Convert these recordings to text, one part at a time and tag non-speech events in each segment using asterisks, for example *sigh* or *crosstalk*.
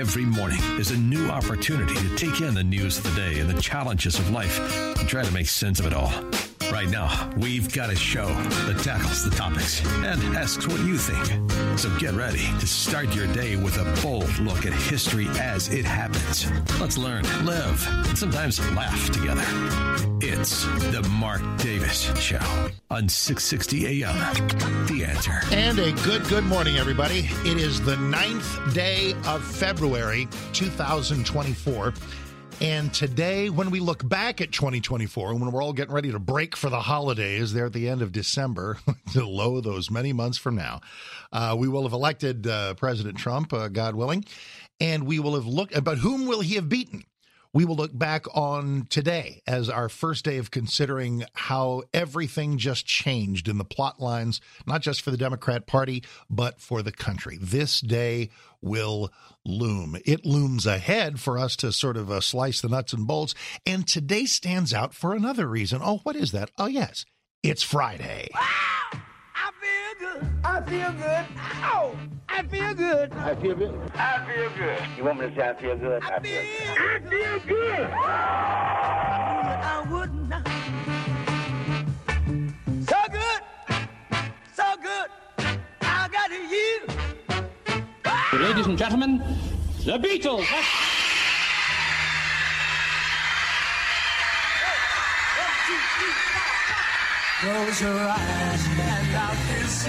Every morning is a new opportunity to take in the news of the day and the challenges of life and try to make sense of it all. Right now, we've got a show that tackles the topics and asks what you think. So get ready to start your day with a bold look at history as it happens. Let's learn, live, and sometimes laugh together. It's the Mark Davis Show on 660 AM. The answer. And a good, good morning, everybody. It is the ninth day of February 2024. And today, when we look back at 2024, and when we're all getting ready to break for the holidays there at the end of December, *laughs* to low those many months from now, uh, we will have elected uh, President Trump, uh, God willing, and we will have looked, but whom will he have beaten? We will look back on today as our first day of considering how everything just changed in the plot lines, not just for the Democrat Party, but for the country. This day will loom. It looms ahead for us to sort of uh, slice the nuts and bolts. And today stands out for another reason. Oh, what is that? Oh, yes, it's Friday. Wow! I feel good. I feel good. Oh, I feel good. I feel good. I feel good. You want me to say I feel good? I feel, good. I feel good. I would not. So good. So good. I got you. Ladies and gentlemen, the Beatles. Close your eyes and I'll Do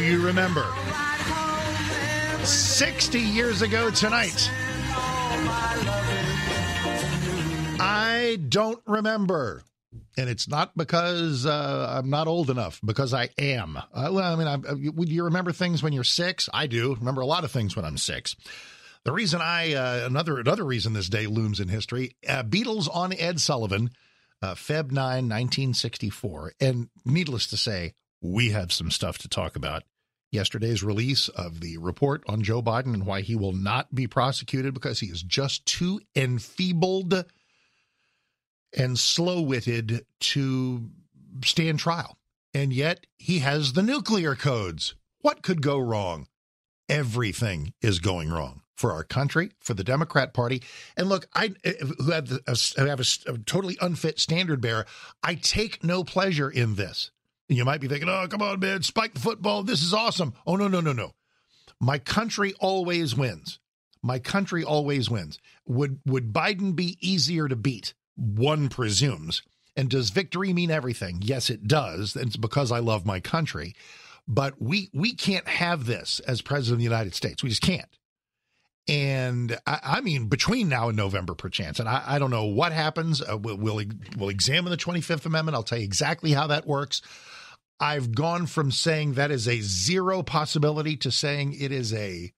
you remember? right home and 60 years ago tonight. I don't remember. And it's not because uh, I'm not old enough, because I am. Uh, well, I mean, I, I, would you remember things when you're six? I do. Remember a lot of things when I'm six. The reason I uh, another another reason this day looms in history: uh, Beatles on Ed Sullivan, uh, Feb 9, 1964. And needless to say, we have some stuff to talk about. Yesterday's release of the report on Joe Biden and why he will not be prosecuted because he is just too enfeebled and slow witted to stand trial. And yet he has the nuclear codes. What could go wrong? Everything is going wrong for our country, for the Democrat Party. And look, I who have, a, uh, have a, a totally unfit standard bearer, I take no pleasure in this. And you might be thinking, oh, come on, man, spike the football. This is awesome. Oh, no, no, no, no. My country always wins. My country always wins. Would would Biden be easier to beat? One presumes. And does victory mean everything? Yes, it does. And it's because I love my country. But we we can't have this as president of the United States. We just can't. And I, I mean, between now and November, perchance, and I, I don't know what happens. Uh, we'll, we'll we'll examine the Twenty Fifth Amendment. I'll tell you exactly how that works. I've gone from saying that is a zero possibility to saying it is a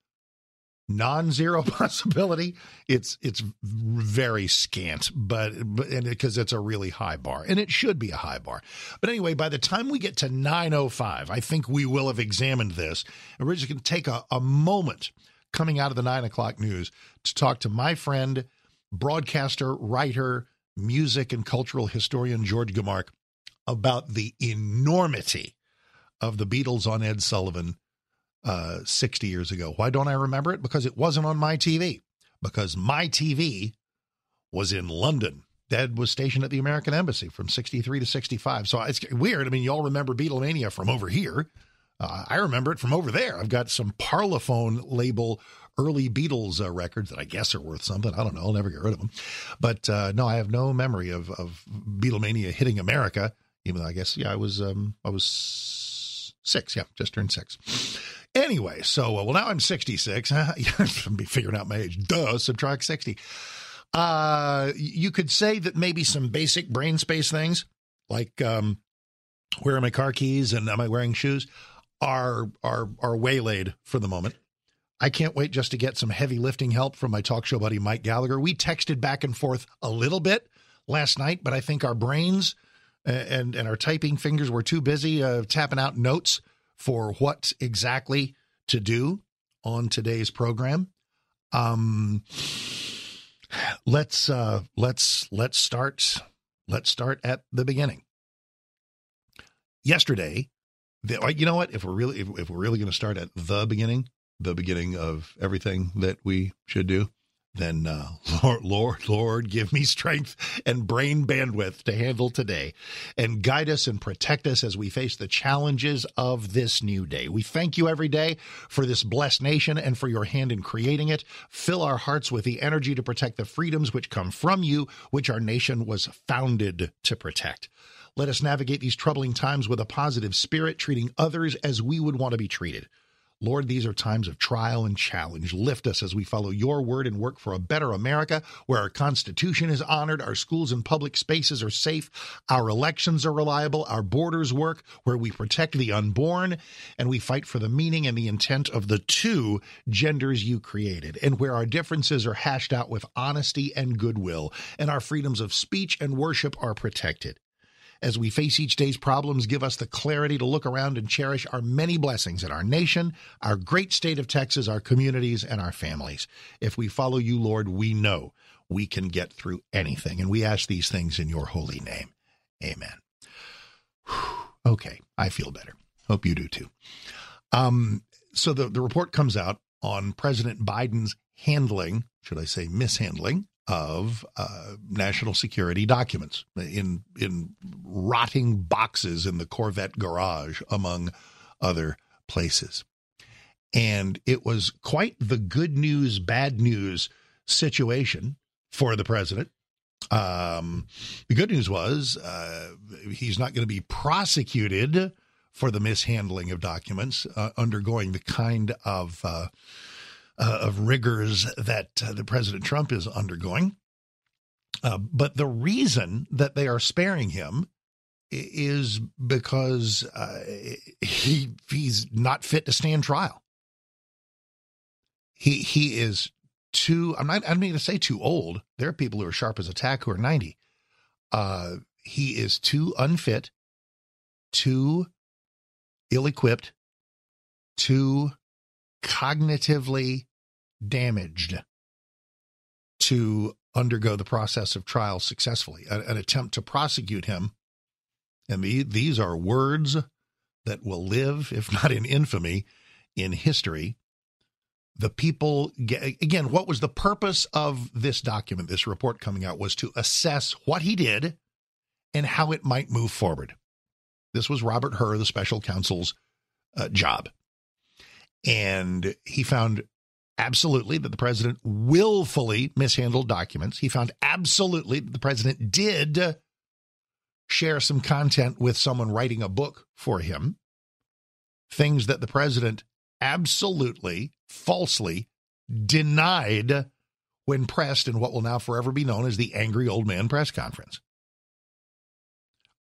non-zero *laughs* possibility. It's it's very scant, but, but and because it's a really high bar, and it should be a high bar. But anyway, by the time we get to nine oh five, I think we will have examined this, and we're just going to take a, a moment coming out of the nine o'clock news to talk to my friend, broadcaster, writer, music and cultural historian George Gimarc about the enormity of the Beatles on Ed Sullivan uh, 60 years ago. Why don't I remember it? Because it wasn't on my TV. Because my TV was in London. Ed was stationed at the American Embassy from 63 to 65. So it's weird. I mean, you all remember Beatlemania from over here. Uh, I remember it from over there. I've got some Parlophone label early Beatles uh, records that I guess are worth something. I don't know. I'll never get rid of them. But uh, no, I have no memory of, of Beatlemania hitting America. Even though I guess, yeah, I was um, I was six. Yeah, just turned six. Anyway, so uh, well now I'm 66. *laughs* I'm figuring out my age. Duh, subtract 60. Uh, you could say that maybe some basic brain space things, like um, where are my car keys and am I wearing shoes, are are are waylaid for the moment. I can't wait just to get some heavy lifting help from my talk show buddy Mike Gallagher. We texted back and forth a little bit last night, but I think our brains and and our typing fingers were too busy uh, tapping out notes for what exactly to do on today's program. Um, let's uh, let's let's start let's start at the beginning. Yesterday, the, you know what? If we're really if, if we're really going to start at the beginning, the beginning of everything that we should do, then uh, *laughs* Lord, Lord, Lord, give me strength and brain bandwidth to handle today and guide us and protect us as we face the challenges of this new day. We thank you every day for this blessed nation and for your hand in creating it. Fill our hearts with the energy to protect the freedoms which come from you, which our nation was founded to protect. Let us navigate these troubling times with a positive spirit, treating others as we would want to be treated. Lord, these are times of trial and challenge. Lift us as we follow your word and work for a better America where our Constitution is honored, our schools and public spaces are safe, our elections are reliable, our borders work, where we protect the unborn, and we fight for the meaning and the intent of the two genders you created, and where our differences are hashed out with honesty and goodwill, and our freedoms of speech and worship are protected. As we face each day's problems, give us the clarity to look around and cherish our many blessings in our nation, our great state of Texas, our communities, and our families. If we follow you, Lord, we know we can get through anything. And we ask these things in your holy name. Amen. Okay, I feel better. Hope you do too. Um, so the, the report comes out on President Biden's handling, should I say mishandling, of uh, national security documents in in rotting boxes in the Corvette garage, among other places. And it was quite the good news, bad news situation for the president. Um, the good news was uh, he's not going to be prosecuted for the mishandling of documents, uh, undergoing the kind of uh, uh, of rigors that uh, the President Trump is undergoing. Uh, but the reason that they are sparing him is because uh, he he's not fit to stand trial. He he is too. I'm not. I'm not going to say too old. There are people who are sharp as a tack who are 90. Uh, he is too unfit, too ill-equipped, too cognitively damaged to undergo the process of trial successfully. An, an attempt to prosecute him, and the, these are words that will live, if not in infamy, in history. The people, again, what was the purpose of this document, this report coming out, was to assess what he did and how it might move forward. This was Robert Hur, the special counsel's uh, job. And he found absolutely that the president willfully mishandled documents. He found absolutely that the president did share some content with someone writing a book for him. Things that the president absolutely falsely denied when pressed in what will now forever be known as the Angry Old Man press conference.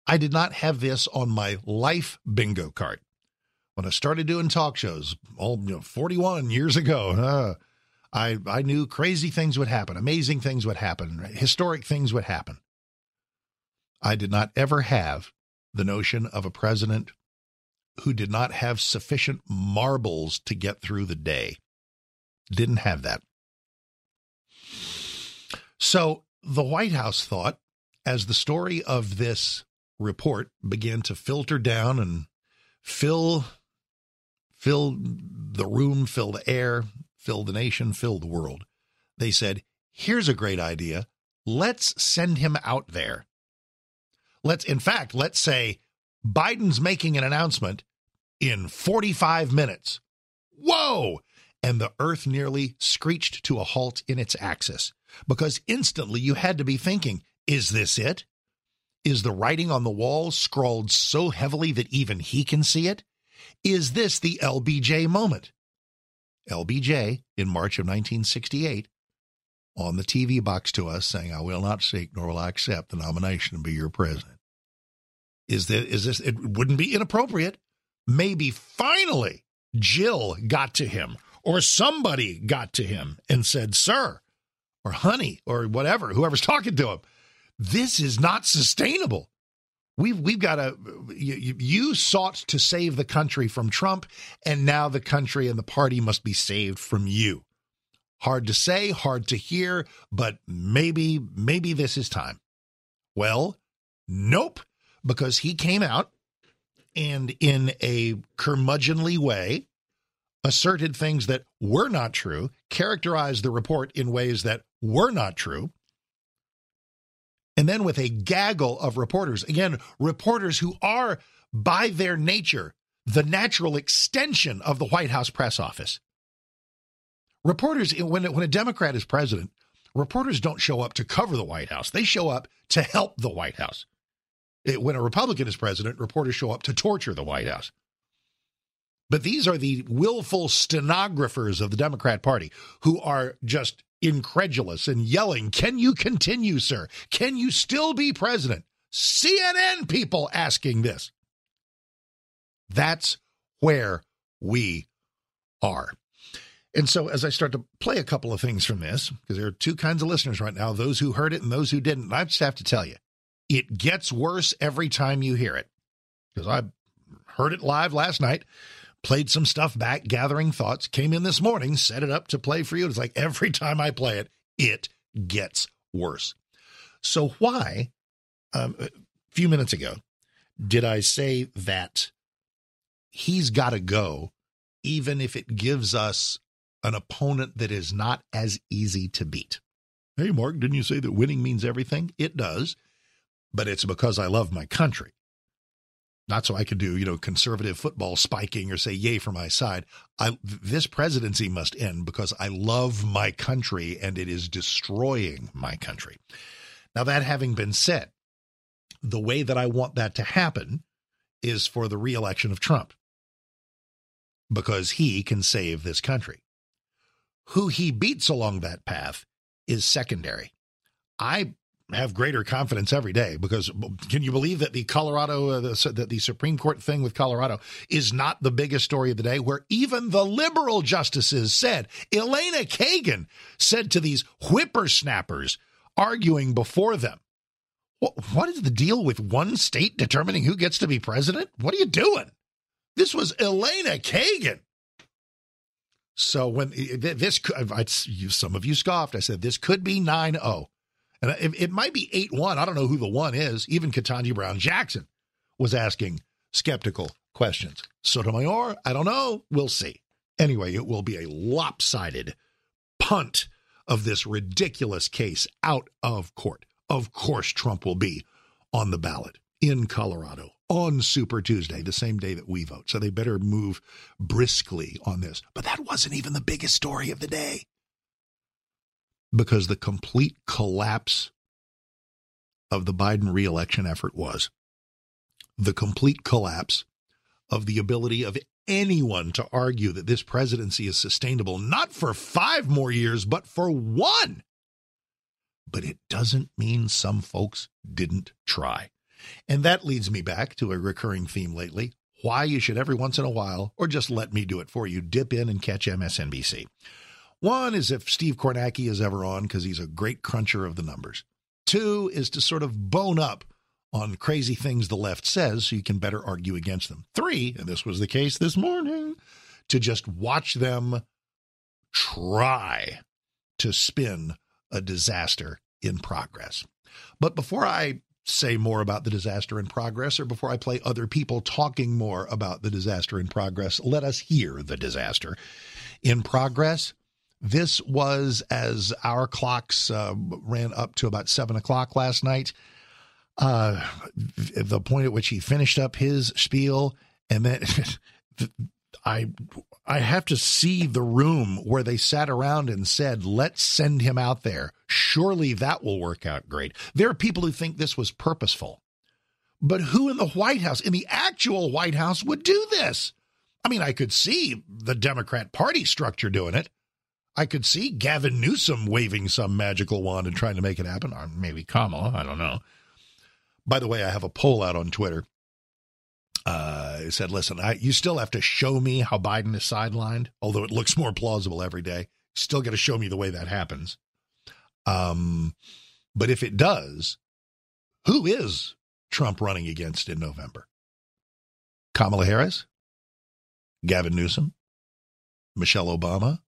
I did not have this on my life bingo card when I started doing talk shows, all you know, 41 years ago, uh, I I knew crazy things would happen, amazing things would happen, historic things would happen. I did not ever have the notion of a president who did not have sufficient marbles to get through the day. Didn't have that. So the White House thought, as the story of this report began to filter down and fill fill the room, fill the air, fill the nation, fill the world. They said, here's a great idea. Let's send him out there. Let's, in fact, let's say Biden's making an announcement in 45 minutes. Whoa! And the earth nearly screeched to a halt in its axis because instantly you had to be thinking, is this it? Is the writing on the wall scrawled so heavily that even he can see it? Is this the LBJ moment? LBJ, in March of 1968, on the TV box to us saying, I will not seek nor will I accept the nomination to be your president. Is that is this it wouldn't be inappropriate? Maybe finally Jill got to him or somebody got to him and said, Sir, or honey, or whatever, whoever's talking to him, this is not sustainable. We've we've got to. You, you, sought to save the country from Trump, and now the country and the party must be saved from you. Hard to say, hard to hear, but maybe maybe this is time. Well, nope, because he came out and in a curmudgeonly way asserted things that were not true, characterized the report in ways that were not true and then with a gaggle of reporters, again, reporters who are by their nature the natural extension of the White House press office. Reporters, when, when a Democrat is president, reporters don't show up to cover the White House. They show up to help the White House. It, when a Republican is president, reporters show up to torture the White House. But these are the willful stenographers of the Democrat Party who are just incredulous and yelling, Can you continue, sir? Can you still be president? CNN people asking this. That's where we are. And so, as I start to play a couple of things from this, because there are two kinds of listeners right now those who heard it and those who didn't, I just have to tell you, it gets worse every time you hear it. Because I heard it live last night played some stuff back, gathering thoughts, came in this morning, set it up to play for you. It's like every time I play it, it gets worse. So, why, um, a few minutes ago, did I say that he's got to go, even if it gives us an opponent that is not as easy to beat? Hey, Mark, didn't you say that winning means everything? It does, but it's because I love my country not so I could do, you know, conservative football spiking or say yay for my side. I this presidency must end because I love my country and it is destroying my country. Now that having been said, the way that I want that to happen is for the reelection of Trump because he can save this country. Who he beats along that path is secondary. I have greater confidence every day because can you believe that the Colorado uh, the, that the Supreme Court thing with Colorado is not the biggest story of the day where even the liberal justices said Elena Kagan said to these whippersnappers arguing before them what, what is the deal with one state determining who gets to be president what are you doing this was Elena Kagan so when this some of you scoffed I said this could be 9-0 and it, it might be 8 1. I don't know who the one is. Even Ketanji Brown Jackson was asking skeptical questions. Sotomayor, I don't know. We'll see. Anyway, it will be a lopsided punt of this ridiculous case out of court. Of course, Trump will be on the ballot in Colorado on Super Tuesday, the same day that we vote. So they better move briskly on this. But that wasn't even the biggest story of the day because the complete collapse of the Biden reelection effort was the complete collapse of the ability of anyone to argue that this presidency is sustainable, not for five more years, but for one. But it doesn't mean some folks didn't try. And that leads me back to a recurring theme lately why you should every once in a while, or just let me do it for you, dip in and catch MSNBC. One is if Steve Kornacki is ever on because he's a great cruncher of the numbers. Two is to sort of bone up on crazy things the left says so you can better argue against them. Three, and this was the case this morning, to just watch them try to spin a disaster in progress. But before I say more about the disaster in progress or before I play other people talking more about the disaster in progress, let us hear the disaster in progress. This was as our clocks uh, ran up to about seven o'clock last night. Uh, the point at which he finished up his spiel, and then *laughs* I I have to see the room where they sat around and said, "Let's send him out there. Surely that will work out great." There are people who think this was purposeful, but who in the White House, in the actual White House, would do this? I mean, I could see the Democrat Party structure doing it. I could see Gavin Newsom waving some magical wand and trying to make it happen, or maybe Kamala. I don't know. By the way, I have a poll out on Twitter. Uh, said, "Listen, I, you still have to show me how Biden is sidelined, although it looks more plausible every day. Still got to show me the way that happens. Um, but if it does, who is Trump running against in November? Kamala Harris, Gavin Newsom, Michelle Obama,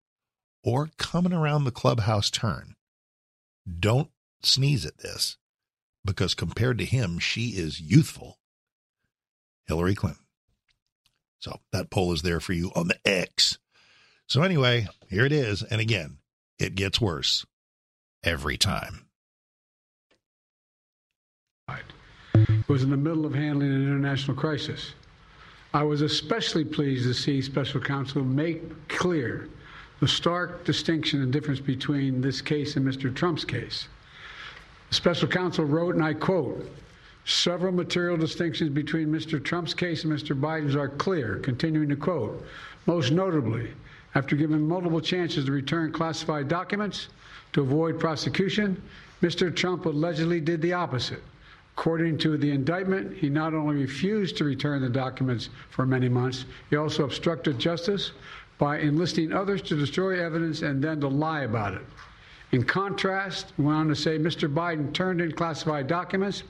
or coming around the clubhouse turn. Don't sneeze at this because compared to him, she is youthful. Hillary Clinton. So that poll is there for you on the X. So anyway, here it is. And again, it gets worse every time. It was in the middle of handling an international crisis. I was especially pleased to see special counsel make clear the stark distinction and difference between this case and Mr. Trump's case. Special counsel wrote, and I quote, Several material distinctions between Mr. Trump's case and Mr. Biden's are clear, continuing to quote. Most notably, after given multiple chances to return classified documents to avoid prosecution, Mr. Trump allegedly did the opposite. According to the indictment, he not only refused to return the documents for many months, he also obstructed justice by enlisting others to destroy evidence and then to lie about it. In contrast, he went on to say Mr. Biden turned in classified documents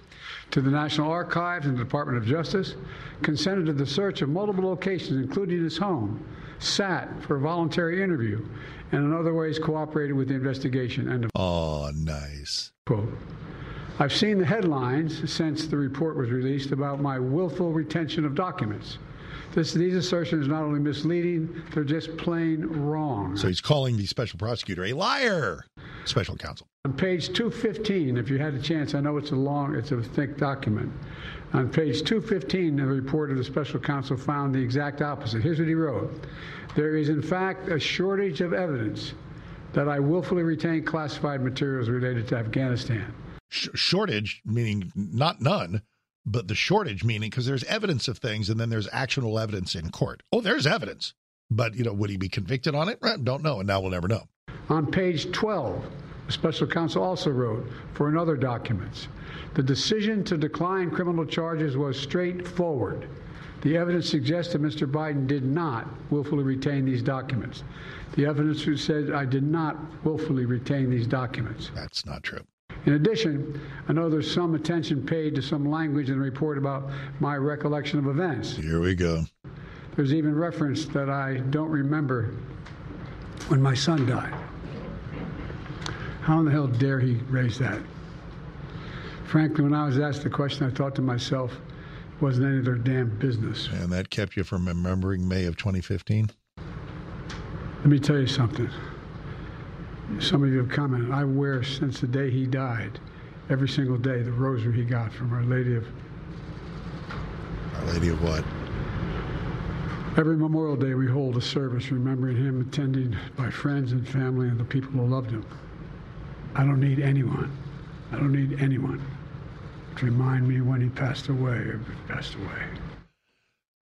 to the National Archives and the Department of Justice, consented to the search of multiple locations, including his home, sat for a voluntary interview, and in other ways cooperated with the investigation. End of Oh, nice. quote. I've seen the headlines since the report was released about my willful retention of documents. This, these assertions are not only misleading, they're just plain wrong. So he's calling the special prosecutor a liar. Special counsel. On page 215, if you had a chance, I know it's a long, it's a thick document. On page 215, the report of the special counsel found the exact opposite. Here's what he wrote There is, in fact, a shortage of evidence that I willfully retained classified materials related to Afghanistan. Sh- shortage meaning not none, but the shortage meaning because there's evidence of things and then there's actionable evidence in court. Oh, there's evidence. But, you know, would he be convicted on it? Eh, Don't know. And now we'll never know. On page 12, the special counsel also wrote for another documents. The decision to decline criminal charges was straightforward. The evidence suggests that Mr. Biden did not willfully retain these documents. The evidence said I did not willfully retain these documents. That's not true. In addition, I know there's some attention paid to some language in the report about my recollection of events. Here we go. There's even reference that I don't remember when my son died. How in the hell dare he raise that? Frankly, when I was asked the question, I thought to myself, it wasn't any of their damn business. And that kept you from remembering May of 2015? Let me tell you something. Some of you have commented. I wear since the day he died, every single day, the rosary he got from Our Lady of. Our Lady of what? Every Memorial Day, we hold a service remembering him, attended by friends and family and the people who loved him. I don't need anyone. I don't need anyone to remind me when he passed away or passed away.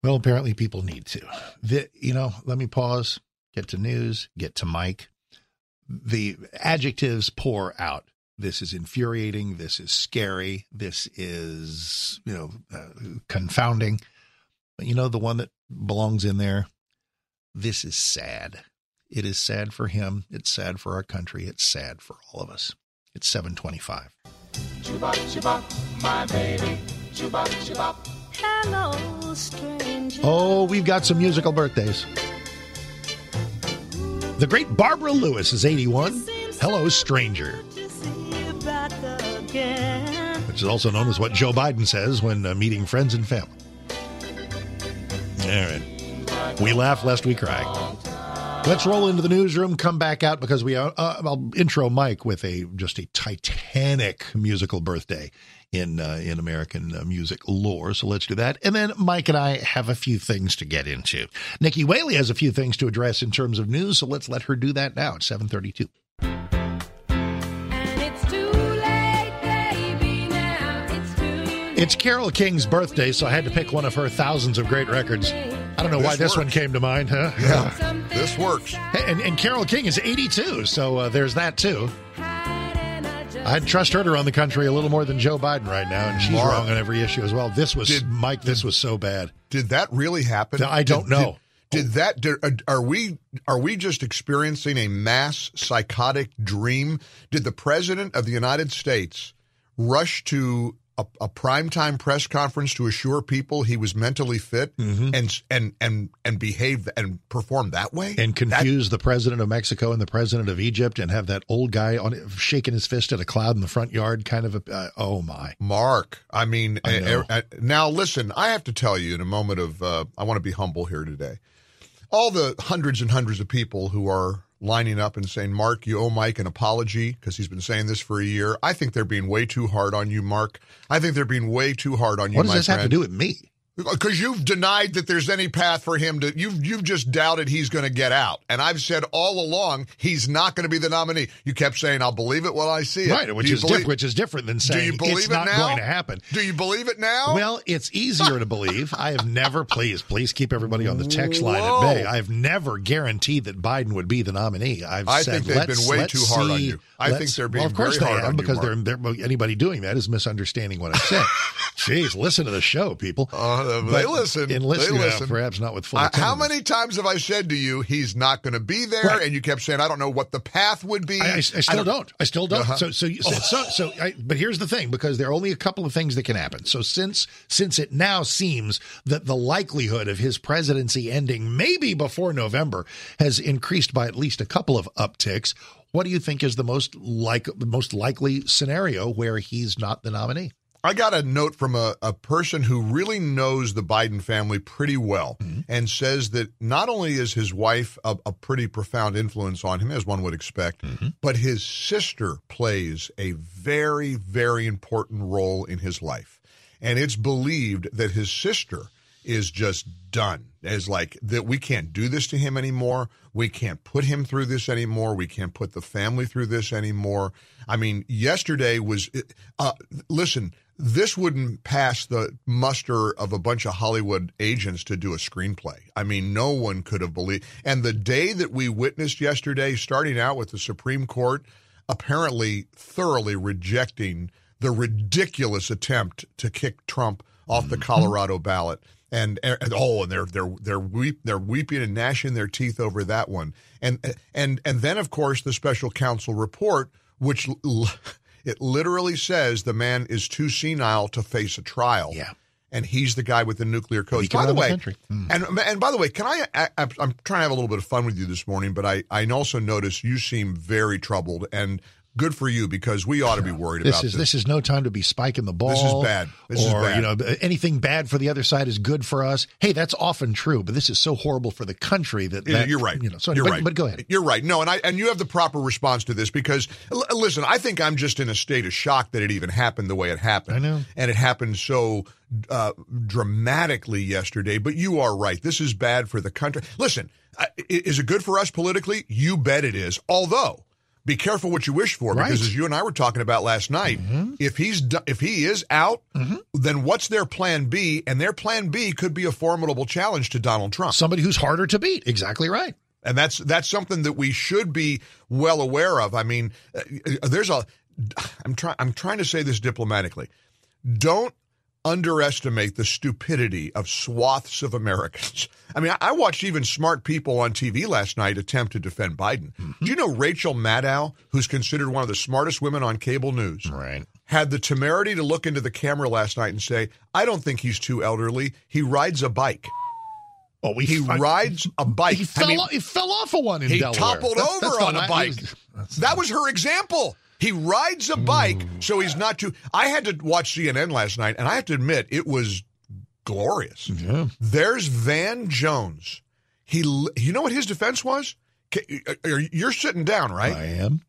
Well, apparently people need to. The, you know, let me pause, get to news, get to Mike. The adjectives pour out. This is infuriating. This is scary. This is, you know, uh, confounding. But you know, the one that belongs in there, this is sad. It is sad for him. It's sad for our country. It's sad for all of us. It's 725. Hello, stranger. Oh, we've got some musical birthdays. The great Barbara Lewis is 81. Hello, Stranger, which is also known as what Joe Biden says when uh, meeting friends and family. All right. We laugh lest we cry. Let's roll into the newsroom, come back out because we uh, I'll intro Mike with a just a titanic musical birthday in uh, in American uh, music lore. So let's do that. And then Mike and I have a few things to get into. Nikki Whaley has a few things to address in terms of news, so let's let her do that now at 732. It's too late, baby, now. It's too It's Carole King's birthday, so I had to pick one of her thousands of great records. I don't know why This this one came to mind, huh? Yeah, this works. Hey, and, and Carole King is 82, so uh, there's that too. I'd trust her to run the country a little more than Joe Biden right now, and she's Mark. wrong on every issue as well. This was Did- Mike. This was so bad. Did that really happen? I don't Did- know. Did, did that? Did, uh, are we are we just experiencing a mass psychotic dream? Did the president of the United States rush to a, a primetime press conference to assure people he was mentally fit Mm-hmm. and and and and behave and perform that way? And confuse the president of Mexico and the president of Egypt, and have that old guy on shaking his fist at a cloud in the front yard, kind of a. Uh, oh my! Mark, I mean, I uh, uh, now listen, I have to tell you in a moment of, uh, I want to be humble here today. All the hundreds and hundreds of people who are lining up and saying, Mark, you owe Mike an apology because he's been saying this for a year. I think they're being way too hard on you, Mark. I think they're being way too hard on you, What does this have to do with me? Because you've denied that there's any path for him to. You've you've just doubted he's going to get out, and I've said all along he's not going to be the nominee. You kept saying, "I'll believe it when I see it." Right, which is believe- diff- which is different than Do saying you believe it's it not now? going to happen. Do you believe it now? Well, it's easier to believe. I have never, please, please keep everybody on the text line Whoa. at bay. I've never guaranteed that Biden would be the nominee. I've I said, think they've been way too hard on you. I think they're being well, of course very they hard am on you, because they're, they're anybody doing that is misunderstanding what I said. *laughs* Jeez, listen to the show, people. Uh, they listen. In They listening, uh, listen. perhaps not with full. How many times have I said to you he's not going to be there, Right. and you kept saying I don't know what the path would be. I, I, I still don't. I still don't. Uh-huh. So, so, so, so, so I, but here's the thing, because there are only a couple of things that can happen. So, since since it now seems that the likelihood of his presidency ending maybe before November has increased by at least a couple of upticks, what do you think is the most like most likely scenario where he's not the nominee? I got a note from a, a person who really knows the Biden family pretty well Mm-hmm. and says that not only is his wife a, a pretty profound influence on him, as one would expect, Mm-hmm. but his sister plays a very, very important role in his life. And it's believed that his sister is just done. As like that we can't do this to him anymore. We can't put him through this anymore. We can't put the family through this anymore. I mean, yesterday was uh listen, this wouldn't pass the muster of a bunch of Hollywood agents to do a screenplay. I mean, no one could have believed. And the day that we witnessed yesterday, starting out with the Supreme Court apparently thoroughly rejecting the ridiculous attempt to kick Trump off the mm-hmm. Colorado ballot. And, and oh, and they're they're they're weep they're weeping and gnashing their teeth over that one. And and and then of course the special counsel report, which it literally says the man is too senile to face a trial. Yeah. And he's the guy with the nuclear codes. By the way. Hmm. and and by the way, can I, I? I'm trying to have a little bit of fun with you this morning, but I I also notice you seem very troubled, and good for you because we ought to be worried This about is this. this is no time to be spiking the ball. This is bad. This is bad. you know anything bad for the other side is good for us. Hey, that's often true, but this is so horrible for the country that, that you're right. You know, so you're but, right. But go ahead. You're right. No, and I and you have the proper response to this because l- listen, I think I'm just in a state of shock that it even happened the way it happened. I know. and it happened so uh, dramatically yesterday. But you are right. This is bad for the country. Listen, uh, is it good for us politically? You bet it is. Although. Be careful what you wish for, because Right. as you and I were talking about last night, mm-hmm. if he's if he is out, mm-hmm. then what's their plan B? And their plan B could be a formidable challenge to Donald Trump. Somebody who's harder to beat. Exactly right. and that's that's something that we should be well aware of. I mean, uh, uh there's a. I'm trying. I'm trying to say this diplomatically. Don't underestimate the stupidity of swaths of Americans. I mean, I, I watched even smart people on TV last night attempt to defend Biden. Do you know Rachel Maddow, who's considered one of the smartest women on cable news? Right. Had the temerity to look into the camera last night and say, "I don't think he's too elderly. He rides a bike. Oh, we He rides a bike. He I fell. mean- off, he fell off of one in he Delaware. He toppled That's- over that's on a bike. that was her example. He rides a bike, so he's not too. I had to watch CNN last night, and I have to admit it was glorious. Yeah. There's Van Jones. He, you know what his defense was? You're sitting down, right? I am.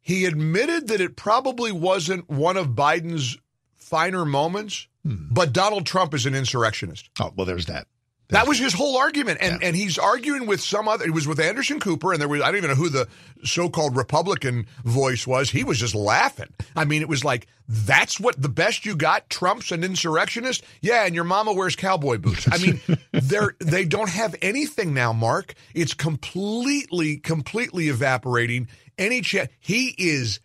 He admitted that it probably wasn't one of Biden's finer moments, Hmm. but Donald Trump is an insurrectionist. Oh well, there's that. That was his whole argument, and and he's arguing with some other. It was with Anderson Cooper, and there was I don't even know who the so-called Republican voice was. He was just laughing. I mean, it was like that's what the best you got. Trump's an insurrectionist, yeah, and your mama wears cowboy boots. I mean, *laughs* they're they don't have anything now, Mark. It's completely, completely evaporating. Any chance he is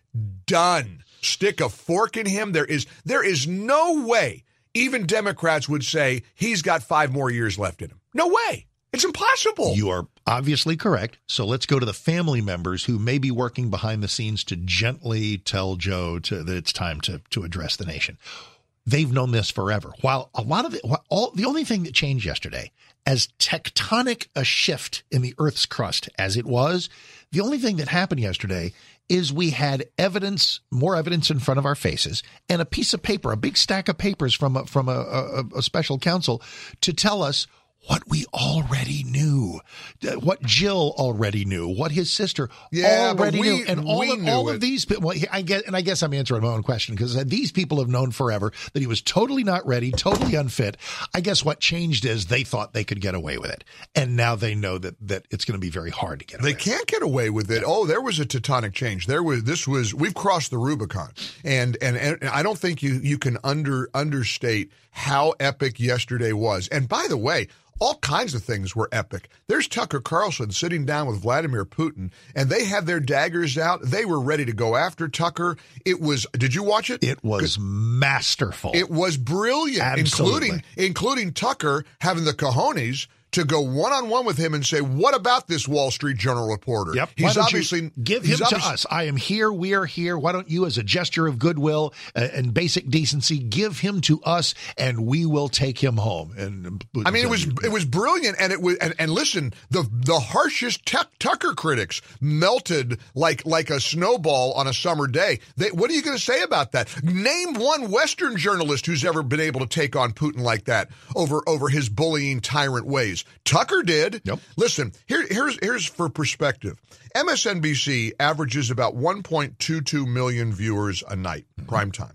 done. Stick a fork in him. There is there is no way even Democrats would say he's got five more years left in him. No way. It's impossible. You are obviously correct. So let's go to the family members who may be working behind the scenes to gently tell Joe to, that it's time to to address the nation. They've known this forever. While a lot of it, all the only thing that changed yesterday, as tectonic a shift in the Earth's crust as it was, the only thing that happened yesterday is we had evidence, more evidence in front of our faces, and a piece of paper, a big stack of papers from a, from a, a, a special counsel to tell us what we already knew, what Jill already knew, what his sister yeah, already we, knew, and all of all of these. Well, I get, and I guess I'm answering my own question because uh, these people have known forever that he was totally not ready, totally unfit. I guess what changed is they thought they could get away with it, and now they know that that it's going to be very hard to get. Away with. They can't get away with it. Oh, there was a tectonic change. There was this was we've crossed the Rubicon, and and, and I don't think you you can under understate how epic yesterday was. And by the way all kinds of things were epic. There's Tucker Carlson sitting down with Vladimir Putin, and they had their daggers out. They were ready to go after Tucker. It was. Did you watch it? It was masterful. It was brilliant, Absolutely. including including Tucker having the cojones to go one on one with him and say, "What about this Wall Street Journal reporter?" Yep. He's obviously give him to us. I am here. We are here. Why don't you, as a gesture of goodwill uh, and basic decency, give him to us, and we will take him home. And I mean, it was it was brilliant, and it was and, and listen, the the harshest Tuck, Tucker critics melted like like a snowball on a summer day. They, what are you going to say about that? Name one Western journalist who's ever been able to take on Putin like that over over his bullying tyrant ways. Tucker did. Yep. Listen, here here's here's for perspective. MSNBC averages about 1.22 million viewers a night, mm-hmm. prime time.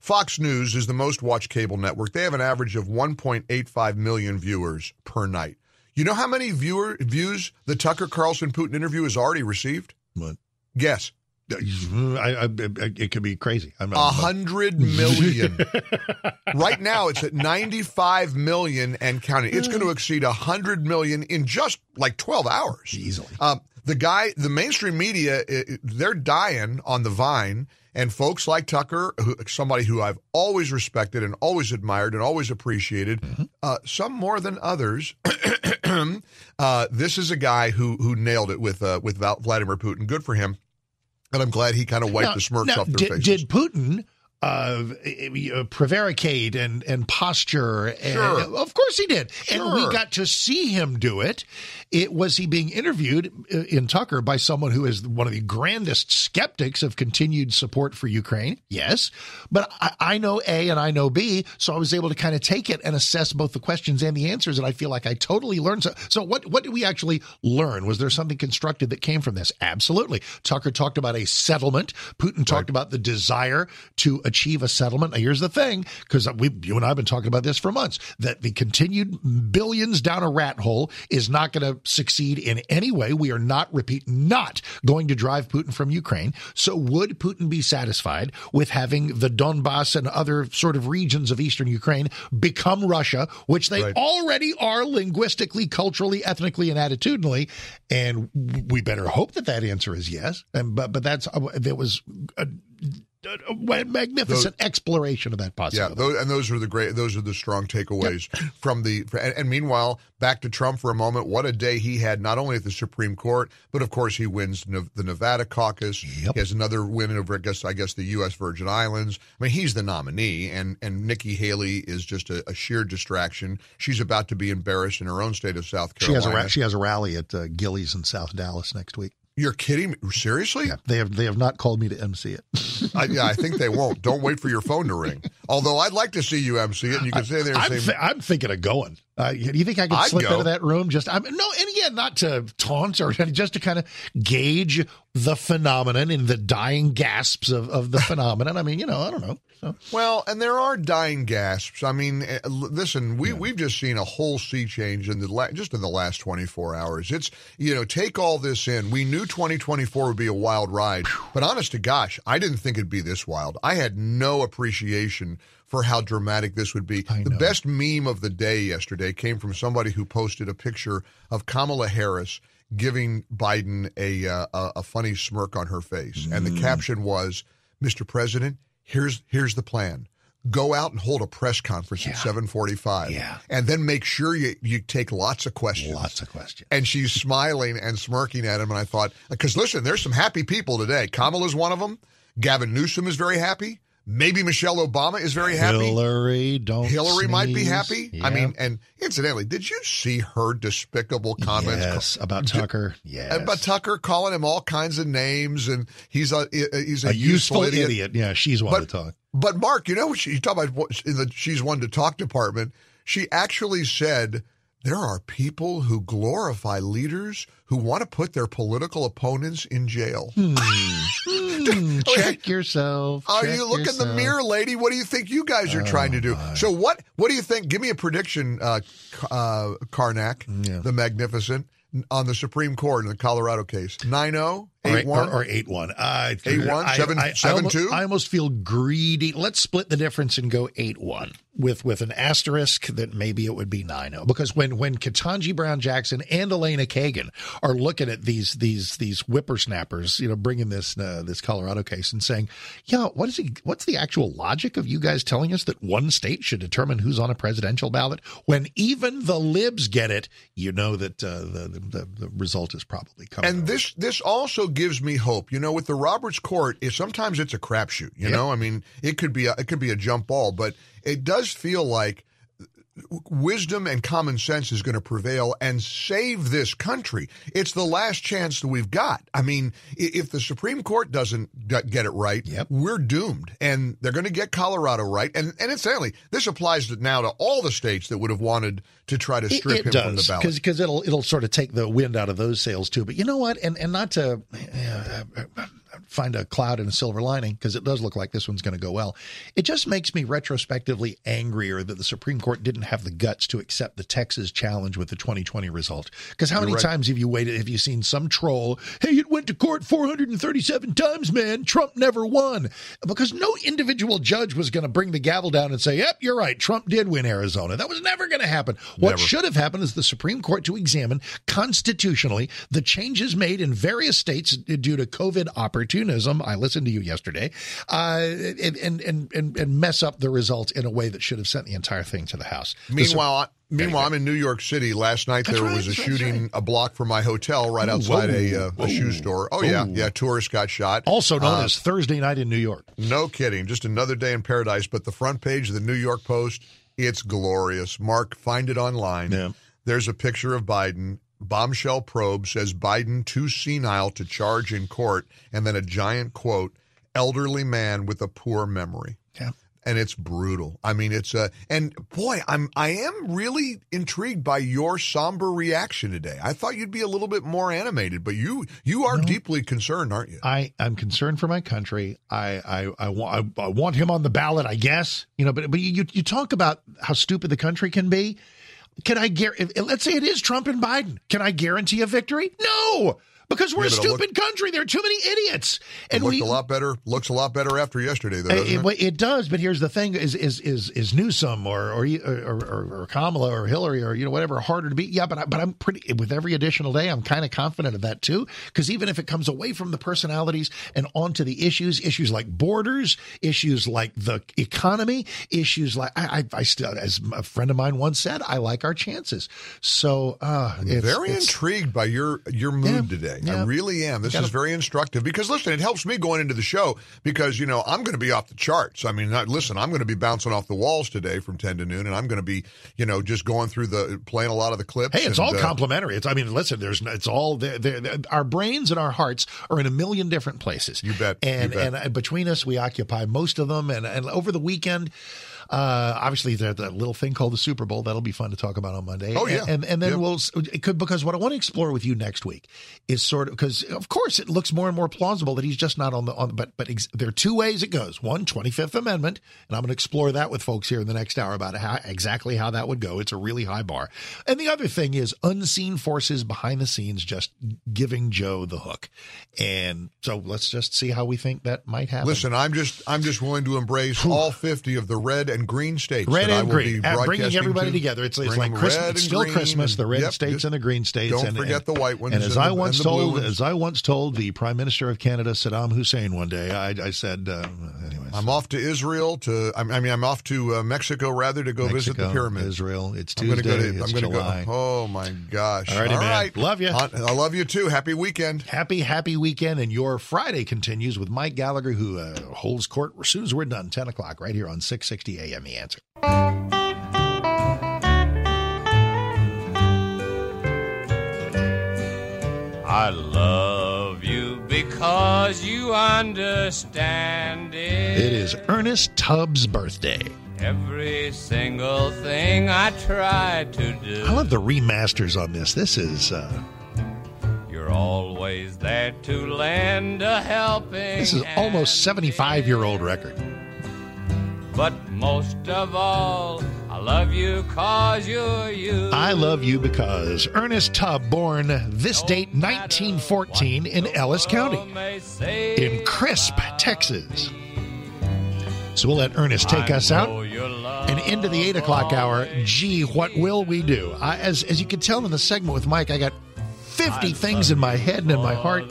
Fox News is the most watched cable network. They have an average of 1.85 million viewers per night. You know how many viewer views the Tucker Carlson Putin interview has already received? What? Guess. I, I, it could be crazy. A hundred million. *laughs* right now, it's at 95 million and counting. It's going to exceed a hundred million in just like 12 hours. Easily. Um, the guy, the mainstream media, they're dying on the vine. And folks like Tucker, who, somebody who I've always respected and always admired and always appreciated, uh, some more than others. *clears throat* uh, this is a guy who who nailed it with uh, with Vladimir Putin. Good for him. And I'm glad he kind of wiped Now- the smirks now, off their did, faces. Did Putin uh, uh, prevaricate and and posture? And, Sure. of course he did, and we got to see him do it. It was he being interviewed uh, in Tucker by someone who is one of the grandest skeptics of continued support for Ukraine. Yes, but I, I know A and I know B, so I was able to kind of take it and assess both the questions and the answers, and I feel like I totally learned. So, so what what did we actually learn? Was there something constructive that came from this? Absolutely. Tucker talked about a settlement. Putin talked about the desire to achieve a settlement. Now, here's the thing, because we, you and I have been talking about this for months, that the continued billions down a rat hole is not going to succeed in any way. We are not, repeat, not going to drive Putin from Ukraine. So would Putin be satisfied with having the Donbass and other sort of regions of eastern Ukraine become Russia, which they Right. already are linguistically, culturally, ethnically, and attitudinally? And we better hope that that answer is yes. And but but that's uh, that was a, a magnificent exploration of that Yeah, possibility. those, and those are the great, those are the strong takeaways *laughs* from the. And, and meanwhile, back to Trump for a moment. What a day he had, not only at the Supreme Court, but of course he wins the Nevada caucus. Yep. He has another win over, I guess, I guess the U.S. Virgin Islands. I mean, he's the nominee, and and Nikki Haley is just a, a sheer distraction. She's about to be embarrassed in her own state of South she has Carolina. a she has a rally at uh, Gilley's in South Dallas next week. You're kidding me? Seriously? Yeah, they have they have not called me to MC it. I, yeah, I think they won't. Don't wait for your phone to ring. Although I'd like to see you MC it, and you can stay there and I'm, say, thi- I'm thinking of going. Uh, do you think I could I'd slip go. into that room? Just I'm, no, and again, not to taunt or *laughs* just to kind of gauge the phenomenon and the dying gasps of, of the *laughs* phenomenon. I mean, you know, I don't know. So Well, and there are dying gasps. I mean, eh, listen, we we've just seen a whole sea change in the la- just in the last 24 hours. It's you know, take all this in. We knew 2024 would be a wild ride, but honest to gosh, I didn't think it'd be this wild. I had no appreciation for how dramatic this would be. The best meme of the day yesterday came from somebody who posted a picture of Kamala Harris giving Biden a uh, a, a funny smirk on her face, and the caption was, "Mr. President, here's here's the plan." Go out and hold a press conference at 7:45 Yeah. and then make sure you you take lots of questions. lots of questions. And she's smiling and smirking at him and I thought cuz listen, there's some happy people today. Kamala's one of them. Gavin Newsom is very happy. Maybe Michelle Obama is very happy. Hillary, don't. Hillary might be happy. Yeah. I mean, and incidentally, did you see her despicable comments yes, about Tucker. Uh, yes, about Tucker calling him all kinds of names and he's a uh, he's a, a useful idiot. idiot. Yeah, she's one But- to talk. But Mark, you know what she, you talk about in the she's one to talk department. She actually said there are people who glorify leaders who want to put their political opponents in jail. Hmm. hmm. *laughs* Check yourself. Oh, Check you look yourself. in the mirror, lady. What do you think you guys are oh, trying to do? My. So what? What do you think? Give me a prediction, uh, uh, Karnak, yeah. the Magnificent, on the Supreme Court in the Colorado case. 9-0? Eight or, one or, eight one. Eight one I, seven I, seven I almost, two. I almost feel greedy. Let's split the difference and go eight one with with an asterisk that maybe it would be nine zero because when when Ketanji Brown Jackson and Elena Kagan are looking at these these these whippersnappers, you know, bringing this uh, this Colorado case and saying, yeah, what is he? What's the actual logic of you guys telling us that one state should determine who's on a presidential ballot when even the libs get it? You know that uh, the, the the result is probably coming. And this this also gives me hope. You know, with the Roberts Court, is sometimes it's a crapshoot. You Yep. know, I mean, it could be a, it could be a jump ball, but it does feel like wisdom and common sense is going to prevail and save this country. It's the last chance that we've got. I mean, if the Supreme Court doesn't get it right, Yep. we're doomed. And they're going to get Colorado right. And and incidentally, this applies now to all the states that would have wanted to try to strip it, him from the does ballot. because it'll it'll sort of take the wind out of those sails too. But you know what? And and not to uh, find a cloud and a silver lining because it does look like this one's going to go well. It just makes me retrospectively angrier that the Supreme Court didn't have the guts to accept the Texas challenge with the 2020 result. Because how many right. times have you waited? Have you seen some troll? Hey, it went to court 437 times, man. Trump never won because no individual judge was going to bring the gavel down and say, "Yep, you're right. Trump did win Arizona." That was never going to happen. What Never. should have happened is the Supreme Court to examine constitutionally the changes made in various states due to COVID opportunism. I listened to you yesterday, uh, and, and and and mess up the results in a way that should have sent the entire thing to the House. The Meanwhile, I- meanwhile, I'm in New York City. Last night That's there right, was a shooting right. a block from my hotel right Ooh, outside a, uh, a shoe store. Oh yeah, yeah. Tourist got shot. also known Uh, as Thursday night in New York. no kidding. Just another day in paradise. But the front page of the New York Post, it's glorious. Mark, find it online. Yeah. There's a picture of Biden. Bombshell probe says Biden too senile to charge in court, and then a giant quote: "Elderly man with a poor memory." Yeah. and it's brutal. I mean, it's a and boy, I'm I am really intrigued by your somber reaction today. I thought you'd be a little bit more animated, but you you are deeply concerned, aren't you? I I'm concerned for my country. I I I want I, I want him on the ballot. I guess you know. But but you you talk about how stupid the country can be. Can I guarantee? Let's say it is Trump and Biden. Can I guarantee a victory? No, because we're Yeah, a it stupid country. There are too many idiots, It and looked we a lot better. Looks a lot better after yesterday, though. it, Doesn't it? it, it does, but here's the thing: is is is is Newsom or or or, or, or Kamala or Hillary or you know whatever harder to beat? Yeah, but I, but I'm pretty with every additional day. I'm kind of confident of that too, because even if it comes away from the personalities and onto the issues, issues like borders, issues like the economy, issues like I I, I still, as a friend of mine once said, I like our chances. So uh, it's, very it's- intrigued by your your mood Yeah, today. Yeah. I really am. This Gotta- is very instructive because listen, it helps me going into the show because you know I'm going to be off the charts. I mean, listen, I'm going to be bouncing off the walls today from ten to noon, and I'm going to be you know just going through the playing a lot of the clips. Hey, it's and, all uh, complimentary. It's I mean, listen, there's it's all there. there- there- Our brains and our hearts are in a million different places. You bet, you And bet. and uh, between us, we occupy most of them. And and over the weekend. Uh, obviously, there's that little thing called the Super Bowl. That'll be fun to talk about on Monday. Oh, yeah. and and then Yep. we'll it could because what I want to explore with you next week is sort of because of course it looks more and more plausible that he's just not on the on. But but ex- there are two ways it goes. One, 25th Amendment, and I'm going to explore that with folks here in the next hour about how exactly how that would go. It's a really high bar. And the other thing is unseen forces behind the scenes just giving Joe the hook. And so let's just see how we think that might happen. Listen, I'm just I'm just willing to embrace all 50 of the red and green states. Red and will green, be bringing everybody to. together. It's, it's like Christmas. It's still green Christmas. The red yep, states and the green states. Don't and, forget and- the white ones And as and I the- once and told, as I once told the Prime Minister of Canada, Saddam Hussein, one day, I, I said, uh, anyways, I'm off to Israel to I mean I'm off to uh, Mexico rather to go visit the Mexico, pyramids. Israel. It's I'm Tuesday. go to, it's I'm gonna July. go. Oh my gosh! All righty, All right. Love you. I, love you too. Happy weekend. Happy, happy weekend. And your Friday continues with Mike Gallagher, who uh, holds court as soon as we're done, 10 o'clock, right here on 660 AM. The answer. I love you because you understand it. It is Ernest Tubbs' birthday. Every single thing I try to do. I love the remasters on this. This is uh, You're always there to lend a helping. this is almost 75 year old record. But most of all, I love you cause you're you. I love you because Ernest Tubb, born this date 1914 in Ellis County, in Crisp, Texas. So we'll let Ernest take us out and into the eight o'clock hour. Gee, what will we do? I, as as you can tell in the segment with Mike, I got 50 things in my head and in my heart.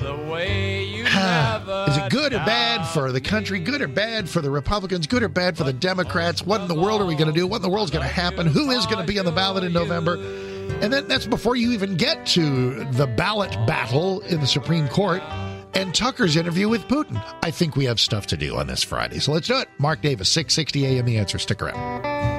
Is it good or bad for the country? Good or bad for the Republicans? Good or bad for the Democrats? What in the world are we going to do? What in the world's going to happen? Who is going to be on the ballot in November? And then that's before you even get to the ballot battle in the Supreme Court and Tucker's interview with Putin. I think we have stuff to do on this Friday. So let's do it. Mark Davis, 660 AM The Answer. Stick around.